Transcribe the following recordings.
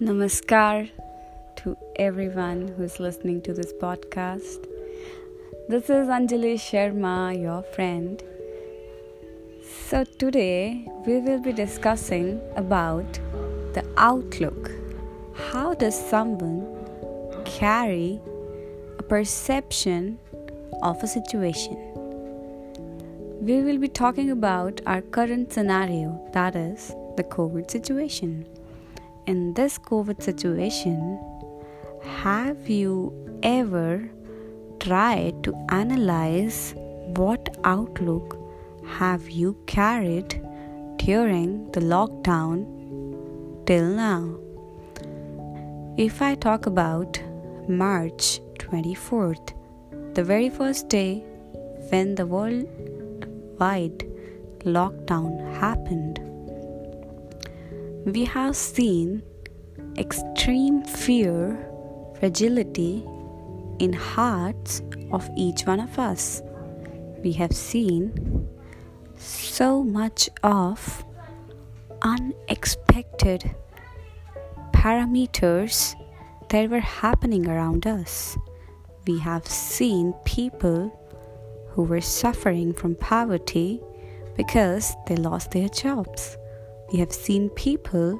Namaskar to everyone who's listening to this podcast. This is Anjali Sharma, your friend. So today we will be discussing about the outlook. How does someone carry a perception of a situation? We will be talking about our current scenario, that is the COVID situation in this COVID situation, have you ever tried to analyze what outlook have you carried during the lockdown till now? If I talk about March 24th, the very first day when the worldwide lockdown happened, we have seen extreme fear, fragility in hearts of each one of us. We have seen so much of unexpected parameters that were happening around us. We have seen people who were suffering from poverty because they lost their jobs we have seen people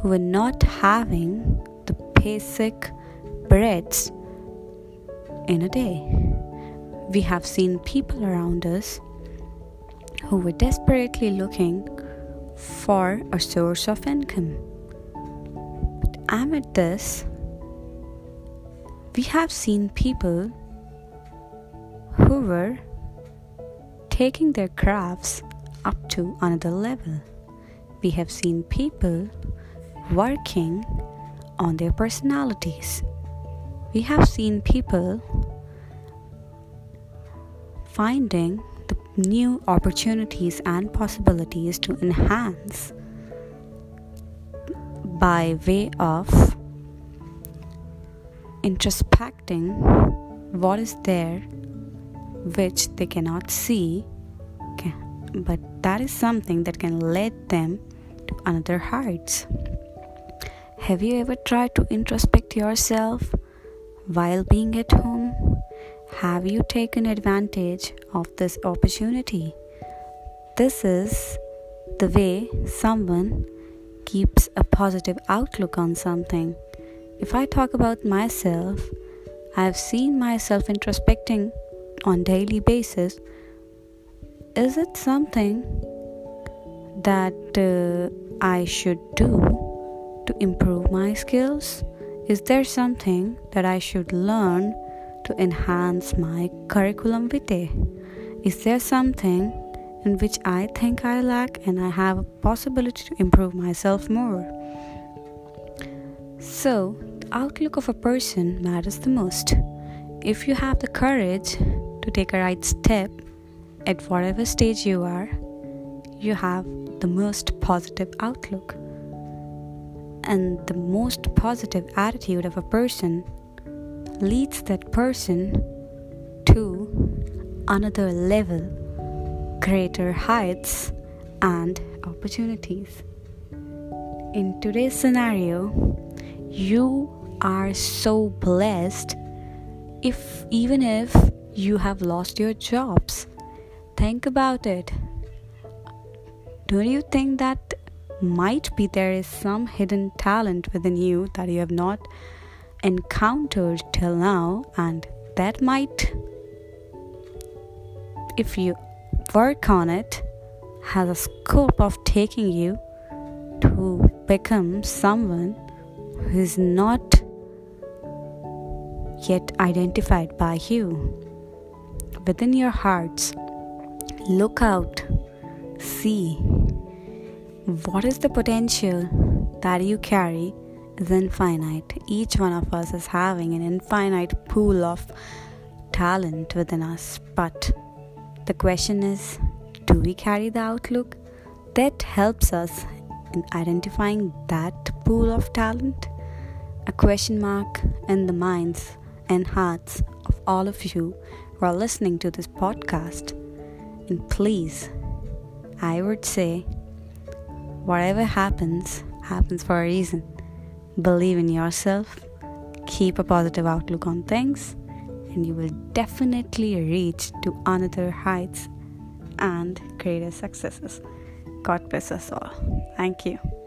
who were not having the basic breads in a day. We have seen people around us who were desperately looking for a source of income. But amid this, we have seen people who were taking their crafts up to another level we have seen people working on their personalities. We have seen people finding the new opportunities and possibilities to enhance by way of introspecting what is there which they cannot see but that is something that can lead them to another heights. Have you ever tried to introspect yourself while being at home? Have you taken advantage of this opportunity? This is the way someone keeps a positive outlook on something. If I talk about myself, I have seen myself introspecting on daily basis is it something that uh, I should do to improve my skills? Is there something that I should learn to enhance my curriculum vitae? Is there something in which I think I lack and I have a possibility to improve myself more? So, the outlook of a person matters the most. If you have the courage to take a right step at whatever stage you are, you have the most positive outlook. And the most positive attitude of a person leads that person to another level, greater heights, and opportunities. In today's scenario, you are so blessed if even if you have lost your jobs think about it. Don't you think that might be there is some hidden talent within you that you have not encountered till now, and that might, if you work on it, has a scope of taking you to become someone who is not yet identified by you within your hearts Look out, see what is the potential that you carry is infinite. Each one of us is having an infinite pool of talent within us. But the question is do we carry the outlook that helps us in identifying that pool of talent? A question mark in the minds and hearts of all of you who are listening to this podcast. And please, I would say, whatever happens, happens for a reason. believe in yourself, keep a positive outlook on things, and you will definitely reach to another heights and greater successes. God bless us all. Thank you.